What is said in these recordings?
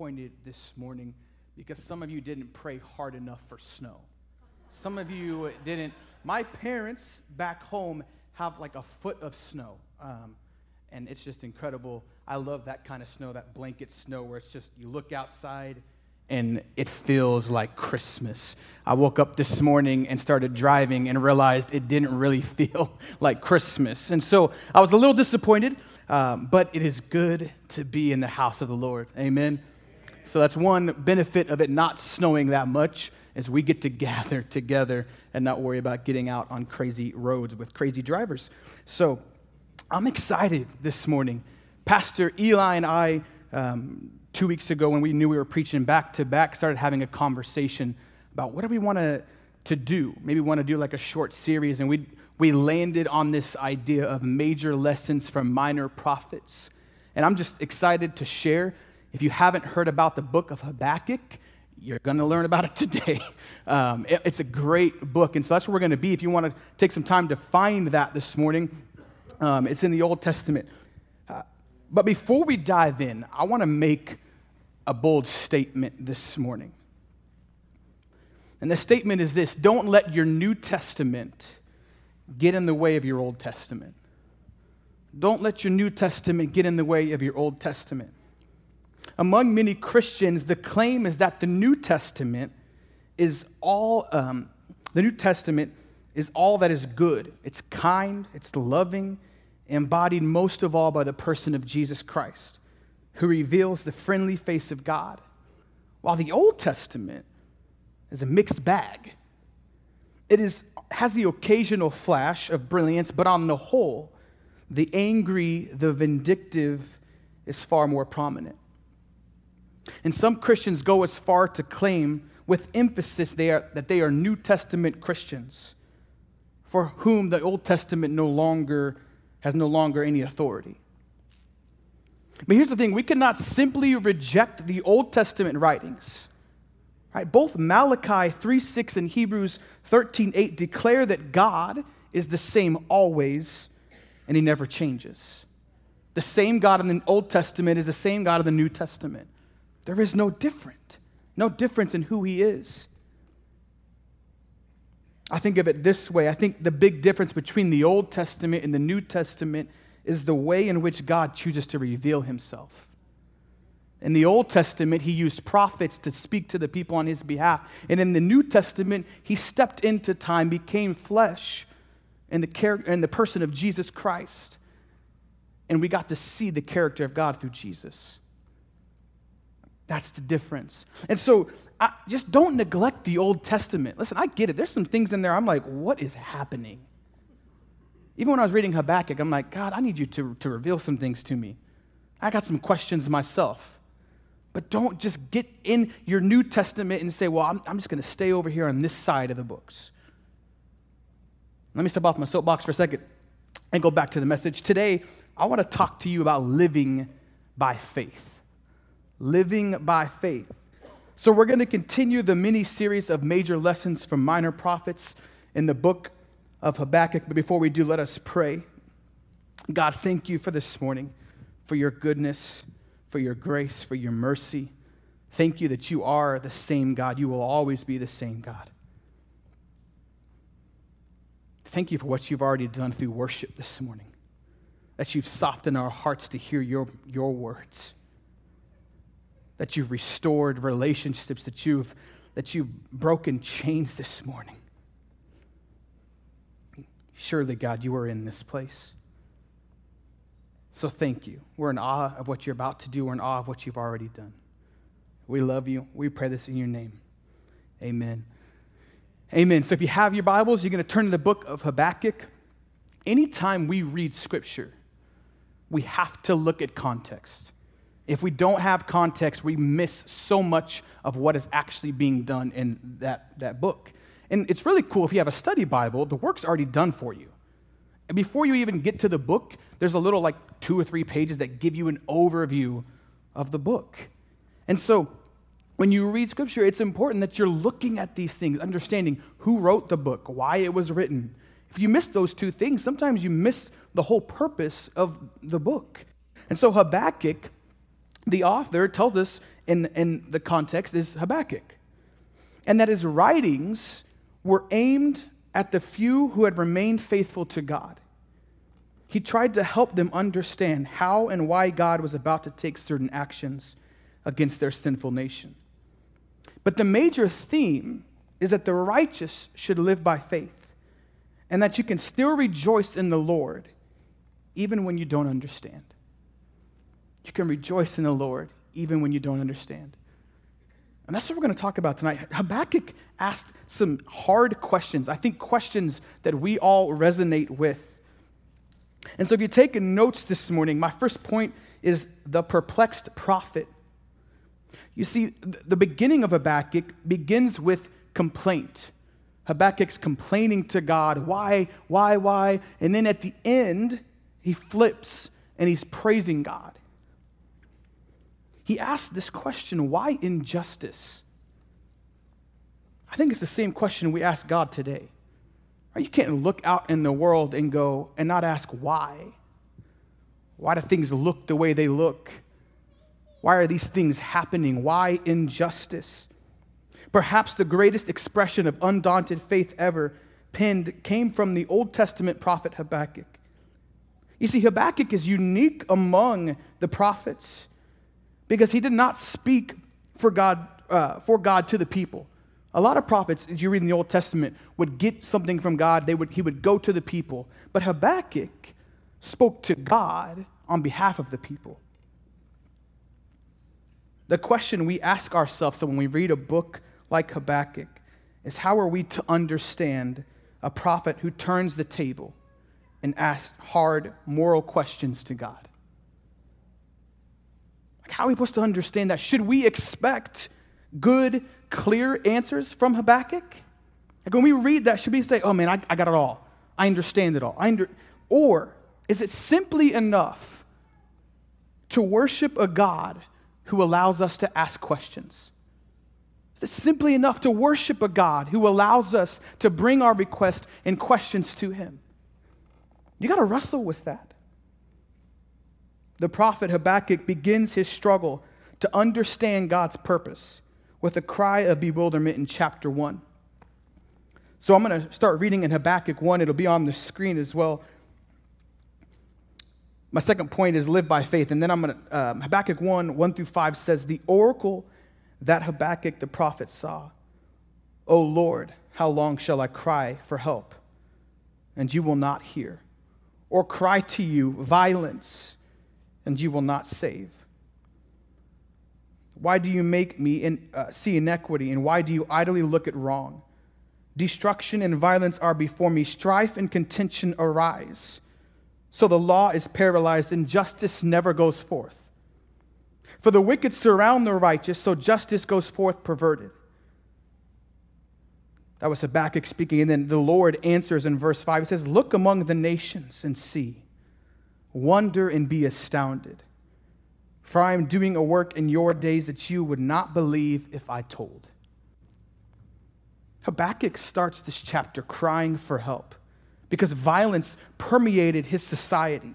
disappointed this morning because some of you didn't pray hard enough for snow. Some of you didn't. My parents back home have like a foot of snow. Um, and it's just incredible. I love that kind of snow, that blanket snow where it's just you look outside and it feels like Christmas. I woke up this morning and started driving and realized it didn't really feel like Christmas. And so I was a little disappointed, um, but it is good to be in the house of the Lord. Amen. So that's one benefit of it not snowing that much is we get to gather together and not worry about getting out on crazy roads with crazy drivers. So I'm excited this morning. Pastor Eli and I um, two weeks ago when we knew we were preaching back to back, started having a conversation about what do we want to, to do. Maybe we want to do like a short series, and we, we landed on this idea of major lessons from minor prophets. And I'm just excited to share. If you haven't heard about the book of Habakkuk, you're going to learn about it today. Um, it, it's a great book, and so that's where we're going to be. If you want to take some time to find that this morning, um, it's in the Old Testament. But before we dive in, I want to make a bold statement this morning. And the statement is this don't let your New Testament get in the way of your Old Testament. Don't let your New Testament get in the way of your Old Testament. Among many Christians, the claim is that the New Testament is all, um, the New Testament is all that is good. It's kind, it's loving, embodied most of all by the person of Jesus Christ, who reveals the friendly face of God, while the Old Testament is a mixed bag. It is, has the occasional flash of brilliance, but on the whole, the angry, the vindictive is far more prominent. And some Christians go as far to claim, with emphasis, they are, that they are New Testament Christians, for whom the Old Testament no longer has no longer any authority. But here's the thing we cannot simply reject the Old Testament writings. Right? Both Malachi 3 6 and Hebrews 13:8 declare that God is the same always and he never changes. The same God in the Old Testament is the same God in the New Testament. There is no different, no difference in who he is. I think of it this way I think the big difference between the Old Testament and the New Testament is the way in which God chooses to reveal himself. In the Old Testament, he used prophets to speak to the people on his behalf. And in the New Testament, he stepped into time, became flesh in the, char- in the person of Jesus Christ. And we got to see the character of God through Jesus. That's the difference. And so I, just don't neglect the Old Testament. Listen, I get it. There's some things in there I'm like, what is happening? Even when I was reading Habakkuk, I'm like, God, I need you to, to reveal some things to me. I got some questions myself. But don't just get in your New Testament and say, well, I'm, I'm just going to stay over here on this side of the books. Let me step off my soapbox for a second and go back to the message. Today, I want to talk to you about living by faith. Living by faith. So, we're going to continue the mini series of major lessons from minor prophets in the book of Habakkuk. But before we do, let us pray. God, thank you for this morning, for your goodness, for your grace, for your mercy. Thank you that you are the same God. You will always be the same God. Thank you for what you've already done through worship this morning, that you've softened our hearts to hear your, your words that you've restored relationships, that you've, that you've broken chains this morning. Surely, God, you are in this place. So thank you. We're in awe of what you're about to do. We're in awe of what you've already done. We love you. We pray this in your name. Amen. Amen. So if you have your Bibles, you're going to turn to the book of Habakkuk. Anytime we read scripture, we have to look at context. If we don't have context, we miss so much of what is actually being done in that, that book. And it's really cool if you have a study Bible, the work's already done for you. And before you even get to the book, there's a little like two or three pages that give you an overview of the book. And so when you read scripture, it's important that you're looking at these things, understanding who wrote the book, why it was written. If you miss those two things, sometimes you miss the whole purpose of the book. And so Habakkuk the author tells us in, in the context is Habakkuk. And that his writings were aimed at the few who had remained faithful to God. He tried to help them understand how and why God was about to take certain actions against their sinful nation. But the major theme is that the righteous should live by faith and that you can still rejoice in the Lord even when you don't understand. You can rejoice in the Lord even when you don't understand. And that's what we're going to talk about tonight. Habakkuk asked some hard questions, I think questions that we all resonate with. And so if you're taking notes this morning, my first point is the perplexed prophet. You see, the beginning of Habakkuk begins with complaint. Habakkuk's complaining to God, why, why, why? And then at the end, he flips and he's praising God. He asked this question why injustice? I think it's the same question we ask God today. You can't look out in the world and go and not ask why. Why do things look the way they look? Why are these things happening? Why injustice? Perhaps the greatest expression of undaunted faith ever penned came from the Old Testament prophet Habakkuk. You see, Habakkuk is unique among the prophets because he did not speak for God, uh, for God to the people. A lot of prophets, as you read in the Old Testament, would get something from God. They would, he would go to the people. But Habakkuk spoke to God on behalf of the people. The question we ask ourselves so when we read a book like Habakkuk is how are we to understand a prophet who turns the table and asks hard moral questions to God? How are we supposed to understand that? Should we expect good, clear answers from Habakkuk? Like when we read that, should we say, oh man, I, I got it all. I understand it all. I under, or is it simply enough to worship a God who allows us to ask questions? Is it simply enough to worship a God who allows us to bring our requests and questions to Him? You got to wrestle with that. The prophet Habakkuk begins his struggle to understand God's purpose with a cry of bewilderment in chapter 1. So I'm going to start reading in Habakkuk 1. It'll be on the screen as well. My second point is live by faith. And then I'm going to, um, Habakkuk 1, 1 through 5 says, The oracle that Habakkuk the prophet saw, O Lord, how long shall I cry for help? And you will not hear. Or cry to you violence, and you will not save. Why do you make me in, uh, see inequity, and why do you idly look at wrong? Destruction and violence are before me, strife and contention arise. So the law is paralyzed, and justice never goes forth. For the wicked surround the righteous, so justice goes forth perverted. That was Habakkuk speaking. And then the Lord answers in verse 5. He says, Look among the nations and see, wonder and be astounded. For I am doing a work in your days that you would not believe if I told. Habakkuk starts this chapter crying for help because violence permeated his society.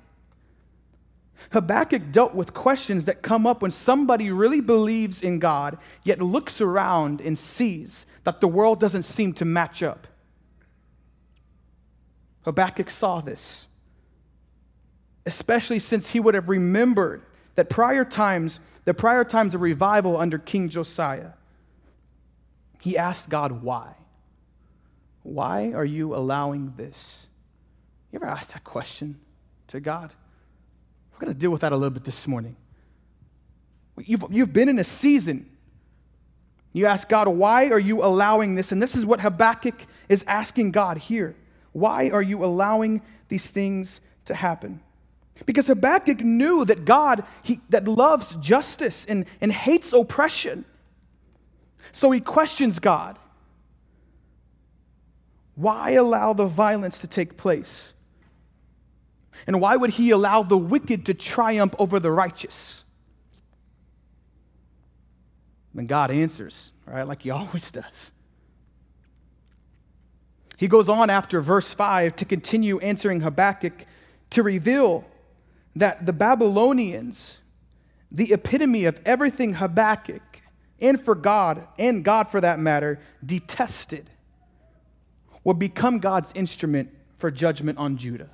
Habakkuk dealt with questions that come up when somebody really believes in God, yet looks around and sees that the world doesn't seem to match up. Habakkuk saw this, especially since he would have remembered that prior times, the prior times of revival under King Josiah, he asked God why. Why are you allowing this? You ever ask that question to God? We're going to deal with that a little bit this morning. You've, you've been in a season. You ask God, why are you allowing this? And this is what Habakkuk is asking God here. Why are you allowing these things to happen? Because Habakkuk knew that God he, that loves justice and, and hates oppression. So he questions God. Why allow the violence to take place? And why would he allow the wicked to triumph over the righteous? And God answers, right, like he always does. He goes on after verse 5 to continue answering Habakkuk to reveal that the Babylonians the epitome of everything Habakkuk, and for God, and God for that matter, detested, would become God's instrument for judgment on Judah.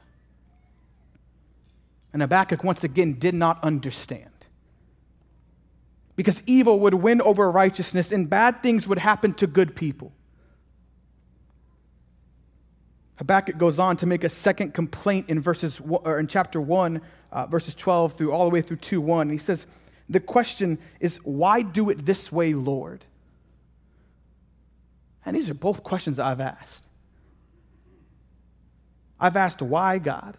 And Habakkuk once again did not understand. Because evil would win over righteousness and bad things would happen to good people. Habakkuk goes on to make a second complaint in verses or in chapter 1, uh, verses 12 through all the way through 2 1. He says, The question is, why do it this way, Lord? And these are both questions I've asked. I've asked, why, God?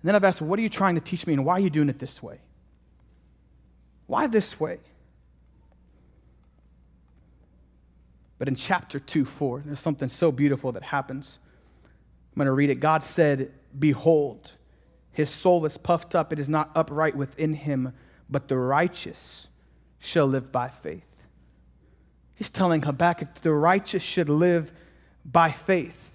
And then I've asked, what are you trying to teach me and why are you doing it this way? Why this way? But in chapter 2, 4, there's something so beautiful that happens. I'm going to read it. God said, Behold, his soul is puffed up, it is not upright within him, but the righteous shall live by faith. He's telling Habakkuk the righteous should live by faith.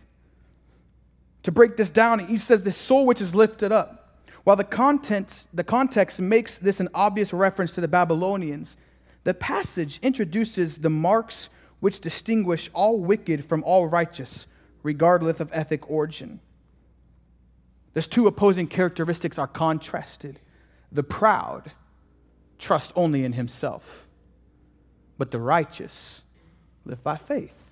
To break this down, he says, The soul which is lifted up. While the, content, the context makes this an obvious reference to the Babylonians, the passage introduces the marks which distinguish all wicked from all righteous, regardless of ethnic origin. Those two opposing characteristics are contrasted. The proud trust only in himself, but the righteous live by faith.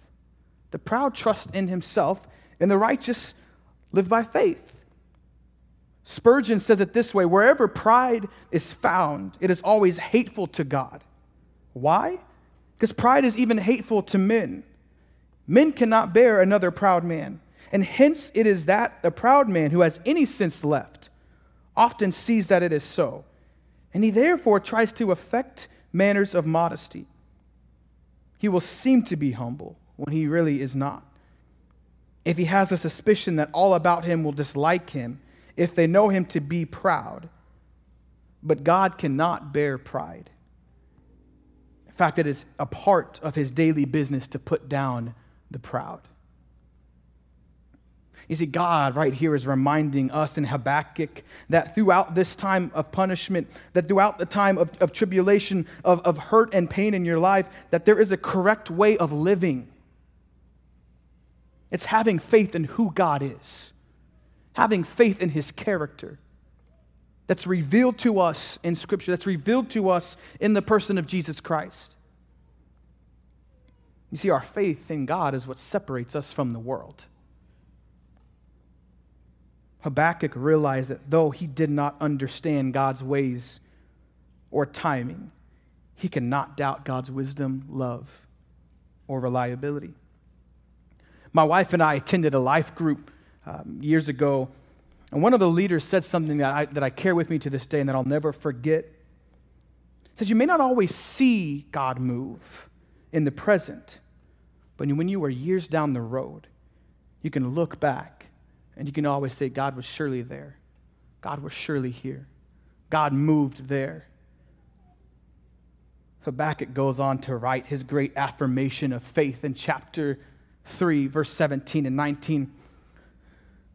The proud trust in himself, and the righteous live by faith. Spurgeon says it this way wherever pride is found, it is always hateful to God. Why? Because pride is even hateful to men. Men cannot bear another proud man. And hence it is that the proud man who has any sense left often sees that it is so. And he therefore tries to affect manners of modesty. He will seem to be humble when he really is not if he has a suspicion that all about him will dislike him, if they know him to be proud. But God cannot bear pride. In fact, it is a part of his daily business to put down the proud. You see, God right here is reminding us in Habakkuk that throughout this time of punishment, that throughout the time of, of tribulation, of, of hurt and pain in your life, that there is a correct way of living it's having faith in who God is, having faith in his character that's revealed to us in Scripture, that's revealed to us in the person of Jesus Christ. You see, our faith in God is what separates us from the world. Habakkuk realized that though he did not understand God's ways or timing, he cannot doubt God's wisdom, love, or reliability. My wife and I attended a life group um, years ago, and one of the leaders said something that I, that I carry with me to this day and that I'll never forget. He said, You may not always see God move in the present, but when you are years down the road, you can look back and you can always say, God was surely there. God was surely here. God moved there. Habakkuk goes on to write his great affirmation of faith in chapter 3, verse 17 and 19.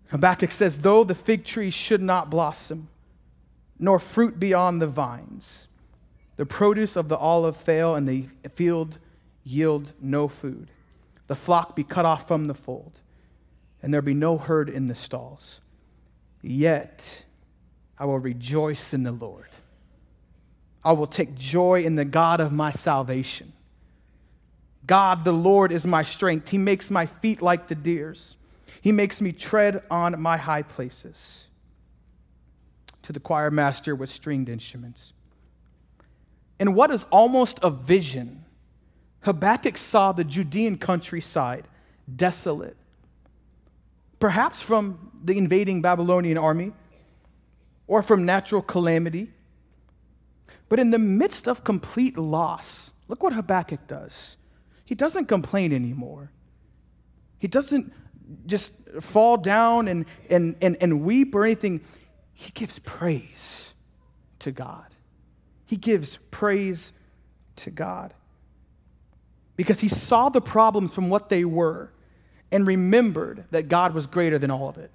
Habakkuk says, Though the fig tree should not blossom, nor fruit be on the vines, the produce of the olive fail, and the field yield no food, the flock be cut off from the fold, and there be no herd in the stalls. Yet I will rejoice in the Lord. I will take joy in the God of my salvation. God, the Lord, is my strength. He makes my feet like the deer's. He makes me tread on my high places. To the choir master with stringed instruments. In what is almost a vision, Habakkuk saw the Judean countryside desolate, perhaps from the invading Babylonian army or from natural calamity. But in the midst of complete loss, look what Habakkuk does. He doesn't complain anymore. He doesn't just fall down and, and, and, and weep or anything. He gives praise to God. He gives praise to God. Because he saw the problems from what they were and remembered that God was greater than all of it.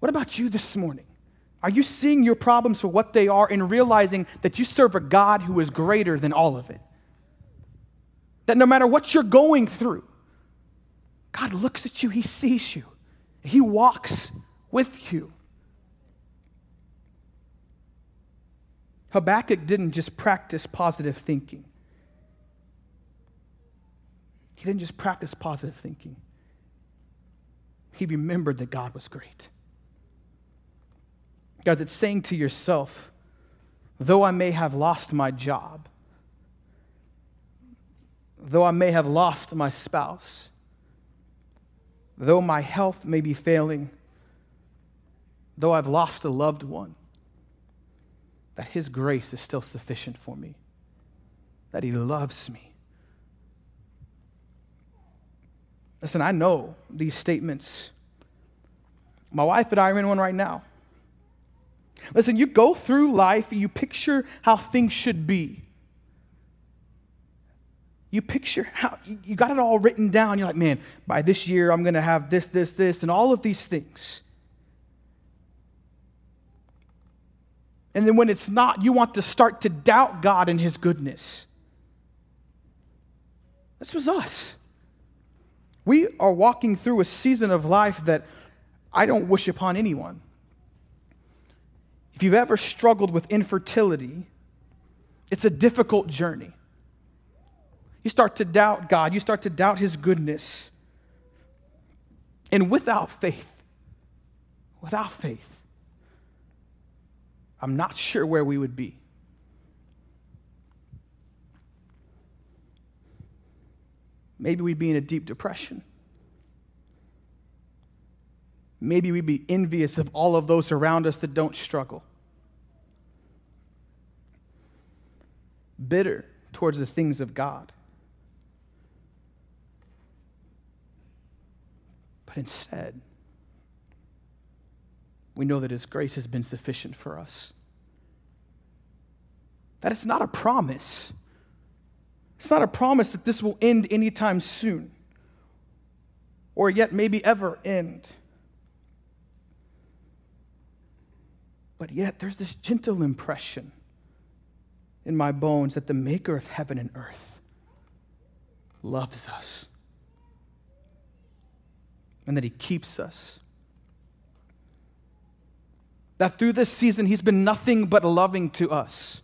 What about you this morning? Are you seeing your problems for what they are and realizing that you serve a God who is greater than all of it? That no matter what you're going through, God looks at you, He sees you, He walks with you. Habakkuk didn't just practice positive thinking. He didn't just practice positive thinking. He remembered that God was great. Guys, it's saying to yourself, though I may have lost my job, though I may have lost my spouse, though my health may be failing, though I've lost a loved one, that His grace is still sufficient for me, that He loves me. Listen, I know these statements. My wife and I are in one right now. Listen, you go through life, you picture how things should be. You picture how you got it all written down. You're like, man, by this year, I'm going to have this, this, this, and all of these things. And then when it's not, you want to start to doubt God and His goodness. This was us. We are walking through a season of life that I don't wish upon anyone. If you've ever struggled with infertility, it's a difficult journey. You start to doubt God, you start to doubt His goodness. And without faith, without faith, I'm not sure where we would be. Maybe we'd be in a deep depression. Maybe we'd be envious of all of those around us that don't struggle. Bitter towards the things of God. But instead, we know that His grace has been sufficient for us. That it's not a promise. It's not a promise that this will end anytime soon, or yet maybe ever end. But yet, there's this gentle impression in my bones that the Maker of heaven and earth loves us and that He keeps us that through this season, He's been nothing but loving to us.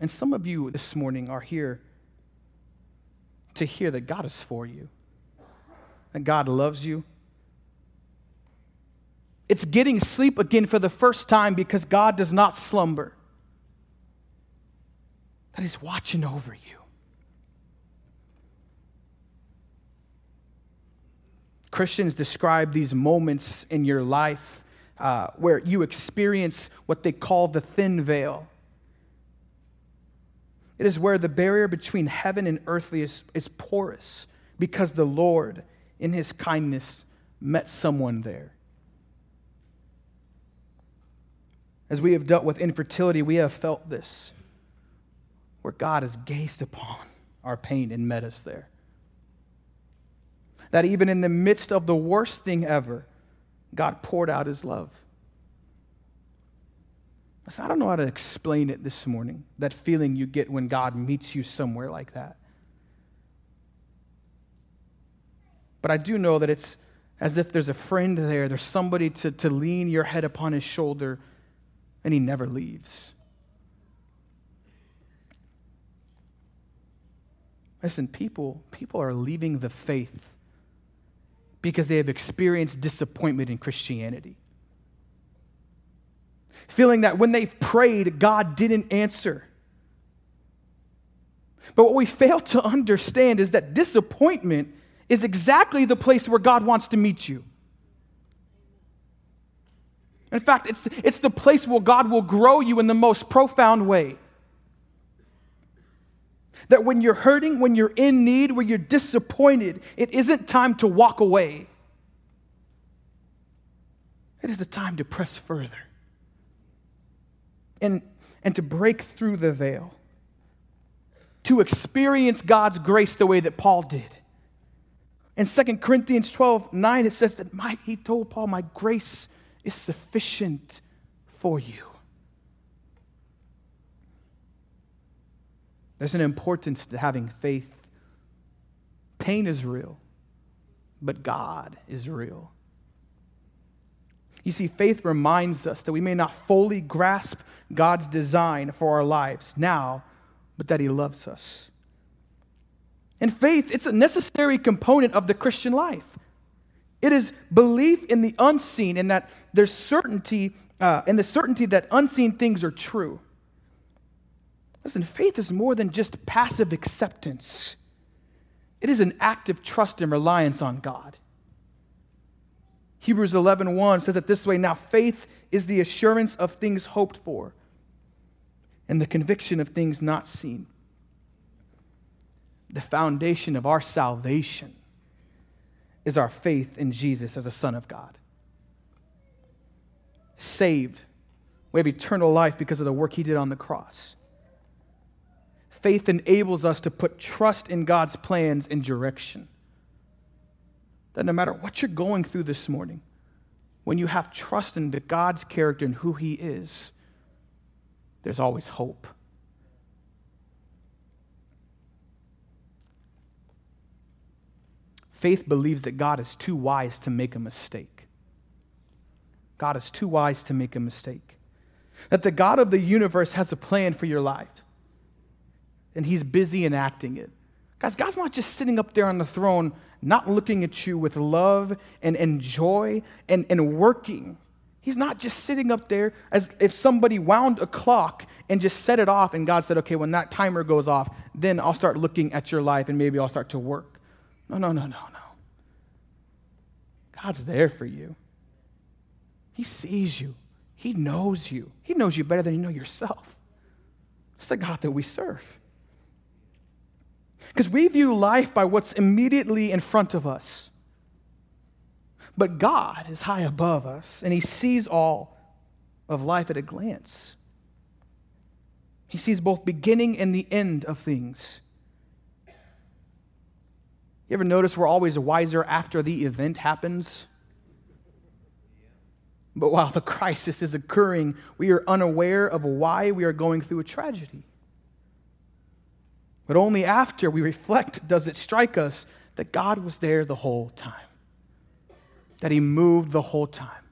And some of you this morning are here to hear that God is for you, that God loves you. It's getting sleep again for the first time because God does not slumber, that He's watching over you. Christians describe these moments in your life uh, where you experience what they call the thin veil. It is where the barrier between heaven and earthly is, is porous because the Lord, in his kindness, met someone there. As we have dealt with infertility, we have felt this, where God has gazed upon our pain and met us there that even in the midst of the worst thing ever, God poured out his love. I don't know how to explain it this morning, that feeling you get when God meets you somewhere like that. But I do know that it's as if there's a friend there, there's somebody to, to lean your head upon his shoulder, and he never leaves. Listen, people, people are leaving the faith because they have experienced disappointment in Christianity. Feeling that when they've prayed, God didn't answer. But what we fail to understand is that disappointment is exactly the place where God wants to meet you. In fact, it's, it's the place where God will grow you in the most profound way. That when you're hurting, when you're in need, when you're disappointed, it isn't time to walk away. It is the time to press further and, and to break through the veil, to experience God's grace the way that Paul did, In 2 Corinthians 12 9, it says that my, he told Paul, My grace is sufficient for you. There's an importance to having faith. Pain is real, but God is real. You see, faith reminds us that we may not fully grasp God's design for our lives now, but that He loves us. And faith, it's a necessary component of the Christian life. It is belief in the unseen and that there's certainty, uh, and the certainty that unseen things are true. Listen, faith is more than just passive acceptance. It is an active trust and reliance on God. Hebrews 11:1 1 says it this way, now faith is the assurance of things hoped for and the conviction of things not seen. The foundation of our salvation is our faith in Jesus as a son of God. Saved, we have eternal life because of the work he did on the cross. Faith enables us to put trust in God's plans and direction. That no matter what you're going through this morning, when you have trust in God's character and who He is, there's always hope. Faith believes that God is too wise to make a mistake. God is too wise to make a mistake. That the God of the universe has a plan for your life and he's busy enacting it. Guys, God's not just sitting up there on the throne, not looking at you with love and, and joy and, and working. He's not just sitting up there as if somebody wound a clock and just set it off, and God said, okay, when that timer goes off, then I'll start looking at your life and maybe I'll start to work. No, no, no, no, no. God's there for you. He sees you, He knows you. He knows you better than you know yourself. It's the God that we serve. Because we view life by what's immediately in front of us. But God is high above us, and He sees all of life at a glance. He sees both beginning and the end of things. You ever notice we're always wiser after the event happens? But while the crisis is occurring, we are unaware of why we are going through a tragedy. But only after we reflect does it strike us that God was there the whole time, that He moved the whole time.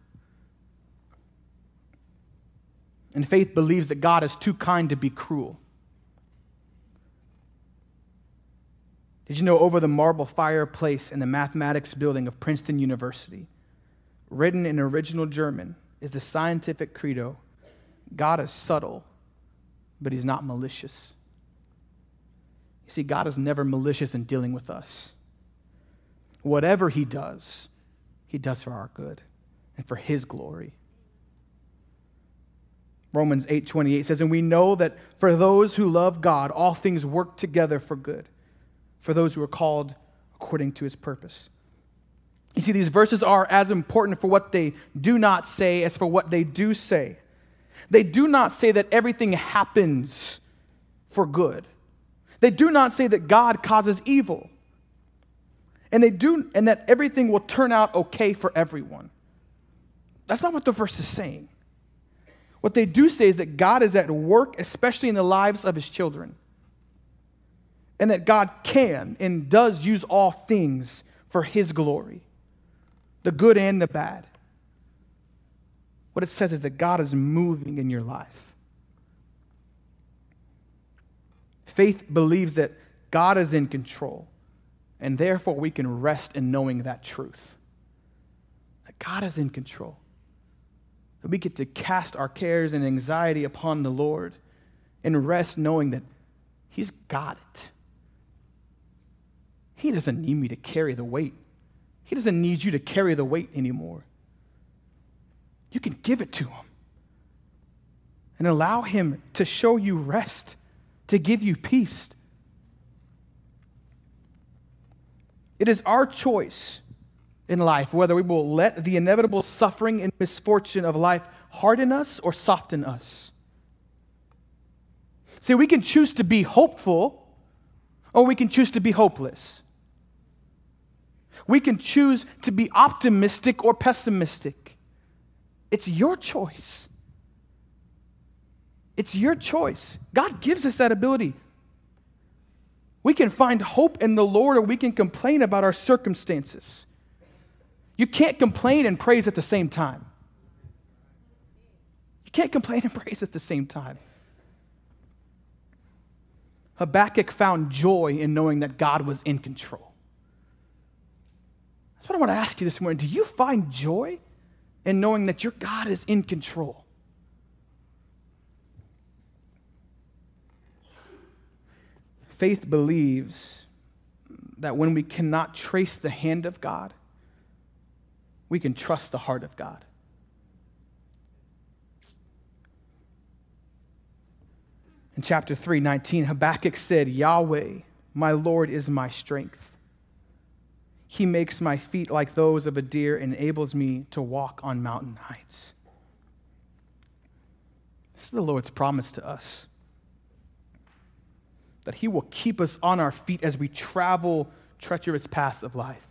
And faith believes that God is too kind to be cruel. Did you know over the marble fireplace in the mathematics building of Princeton University, written in original German, is the scientific credo God is subtle, but He's not malicious. You see, God is never malicious in dealing with us. Whatever He does, He does for our good and for His glory. Romans 8:28 says, "And we know that for those who love God, all things work together for good, for those who are called according to his purpose." You see, these verses are as important for what they do not say as for what they do say. They do not say that everything happens for good. They do not say that God causes evil. And they do and that everything will turn out okay for everyone. That's not what the verse is saying. What they do say is that God is at work, especially in the lives of his children. And that God can and does use all things for his glory, the good and the bad. What it says is that God is moving in your life. Faith believes that God is in control, and therefore we can rest in knowing that truth. That God is in control. That we get to cast our cares and anxiety upon the Lord and rest knowing that He's got it. He doesn't need me to carry the weight. He doesn't need you to carry the weight anymore. You can give it to Him and allow Him to show you rest to give you peace. It is our choice in life whether we will let the inevitable suffering and misfortune of life harden us or soften us. See, we can choose to be hopeful or we can choose to be hopeless. We can choose to be optimistic or pessimistic. It's your choice. It's your choice. God gives us that ability. We can find hope in the Lord or we can complain about our circumstances. You can't complain and praise at the same time. You can't complain and praise at the same time. Habakkuk found joy in knowing that God was in control. That's what I want to ask you this morning. Do you find joy in knowing that your God is in control? Faith believes that when we cannot trace the hand of God, we can trust the heart of God. In chapter 3, 19, Habakkuk said, Yahweh, my Lord, is my strength. He makes my feet like those of a deer and enables me to walk on mountain heights. This is the Lord's promise to us that He will keep us on our feet as we travel treacherous paths of life.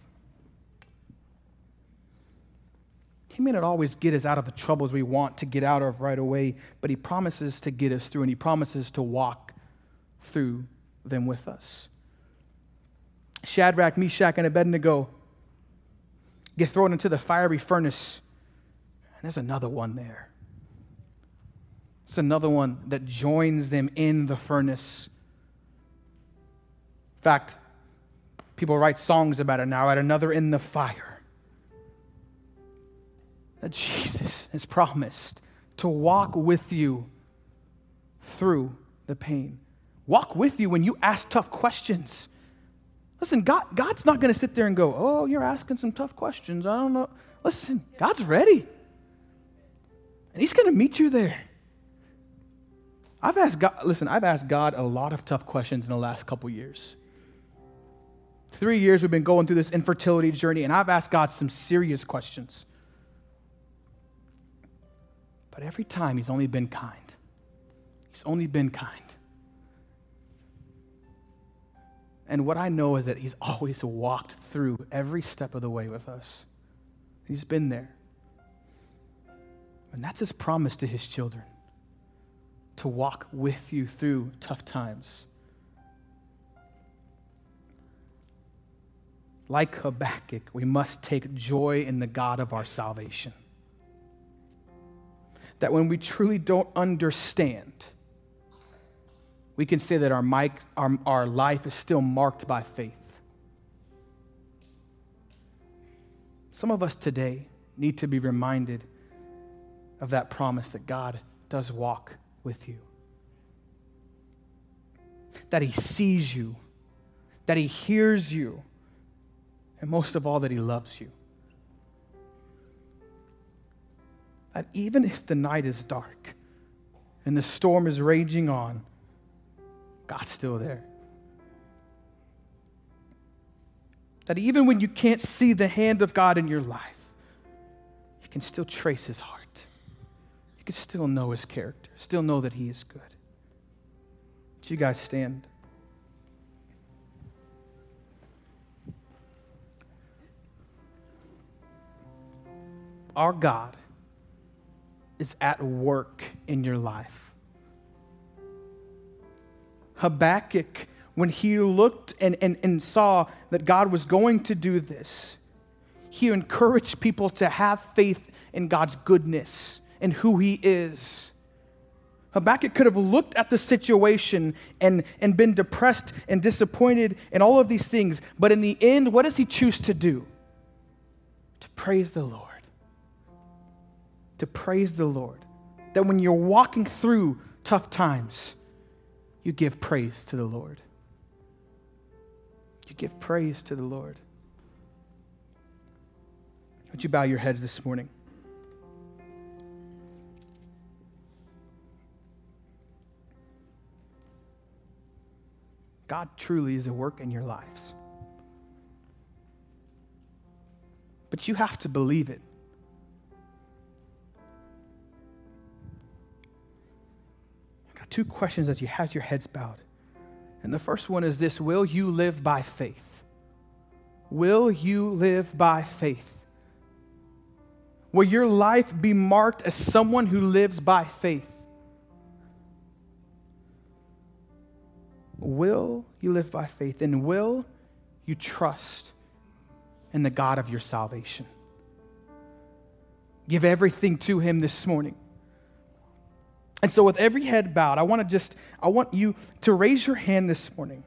He may not always get us out of the troubles we want to get out of right away, but He promises to get us through and He promises to walk through them with us. Shadrach, Meshach, and Abednego get thrown into the fiery furnace. And there's another one there. It's another one that joins them in the furnace. In fact, people write songs about it now, at another in the fire that Jesus has promised to walk with you through the pain. Walk with you when you ask tough questions. Listen, God, God's not going to sit there and go, Oh, you're asking some tough questions. I don't know. Listen, God's ready. And He's going to meet you there. I've asked God, listen, I've asked God a lot of tough questions in the last couple years. Three years we've been going through this infertility journey, and I've asked God some serious questions. But every time he's only been kind. He's only been kind. And what I know is that he's always walked through every step of the way with us. He's been there. And that's his promise to his children to walk with you through tough times. Like Habakkuk, we must take joy in the God of our salvation. That when we truly don't understand, we can say that our, mic, our, our life is still marked by faith. Some of us today need to be reminded of that promise that God does walk with you, that He sees you, that He hears you, and most of all, that He loves you. that even if the night is dark and the storm is raging on, God's still there. That even when you can't see the hand of God in your life, you can still trace his heart. You can still know his character, still know that he is good. Would you guys stand? Our God is at work in your life. Habakkuk, when he looked and, and, and saw that God was going to do this, he encouraged people to have faith in God's goodness and who he is. Habakkuk could have looked at the situation and, and been depressed and disappointed and all of these things, but in the end, what does he choose to do? To praise the Lord to praise the Lord. That when you're walking through tough times, you give praise to the Lord. You give praise to the Lord. Would you bow your heads this morning? God truly is at work in your lives. But you have to believe it. Two questions as you have your heads bowed. And the first one is this Will you live by faith? Will you live by faith? Will your life be marked as someone who lives by faith? Will you live by faith? And will you trust in the God of your salvation? Give everything to Him this morning. And so, with every head bowed, I want to just, I want you to raise your hand this morning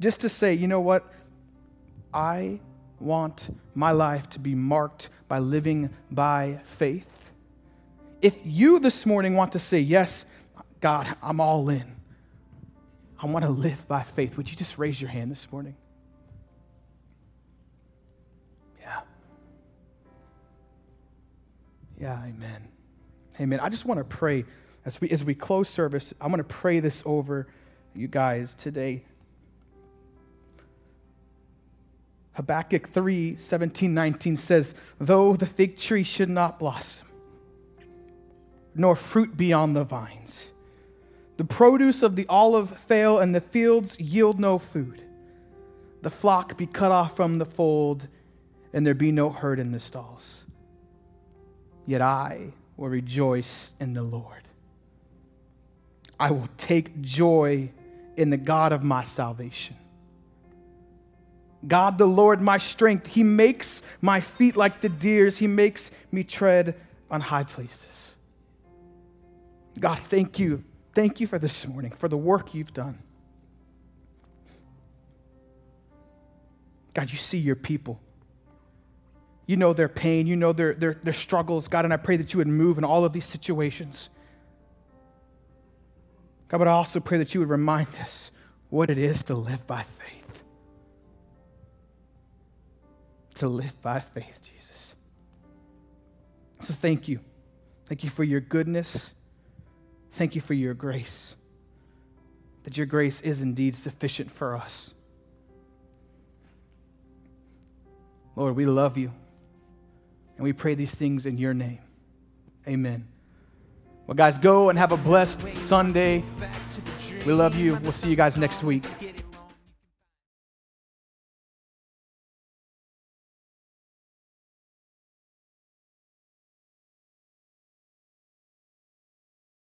just to say, you know what? I want my life to be marked by living by faith. If you this morning want to say, yes, God, I'm all in, I want to live by faith, would you just raise your hand this morning? Yeah. Yeah, amen. Amen. I just want to pray as we, as we close service. I want to pray this over you guys today. Habakkuk 3 17, 19 says, Though the fig tree should not blossom, nor fruit be on the vines, the produce of the olive fail, and the fields yield no food, the flock be cut off from the fold, and there be no herd in the stalls. Yet I will rejoice in the Lord. I will take joy in the God of my salvation. God the Lord, my strength, He makes my feet like the deer's, He makes me tread on high places. God, thank you. Thank you for this morning, for the work you've done. God, you see your people. You know their pain, you know their, their, their struggles, God, and I pray that you would move in all of these situations. God, but I also pray that you would remind us what it is to live by faith. To live by faith, Jesus. So thank you. Thank you for your goodness. Thank you for your grace. That your grace is indeed sufficient for us. Lord, we love you. And we pray these things in your name. Amen. Well, guys, go and have a blessed Sunday. We love you. We'll see you guys next week.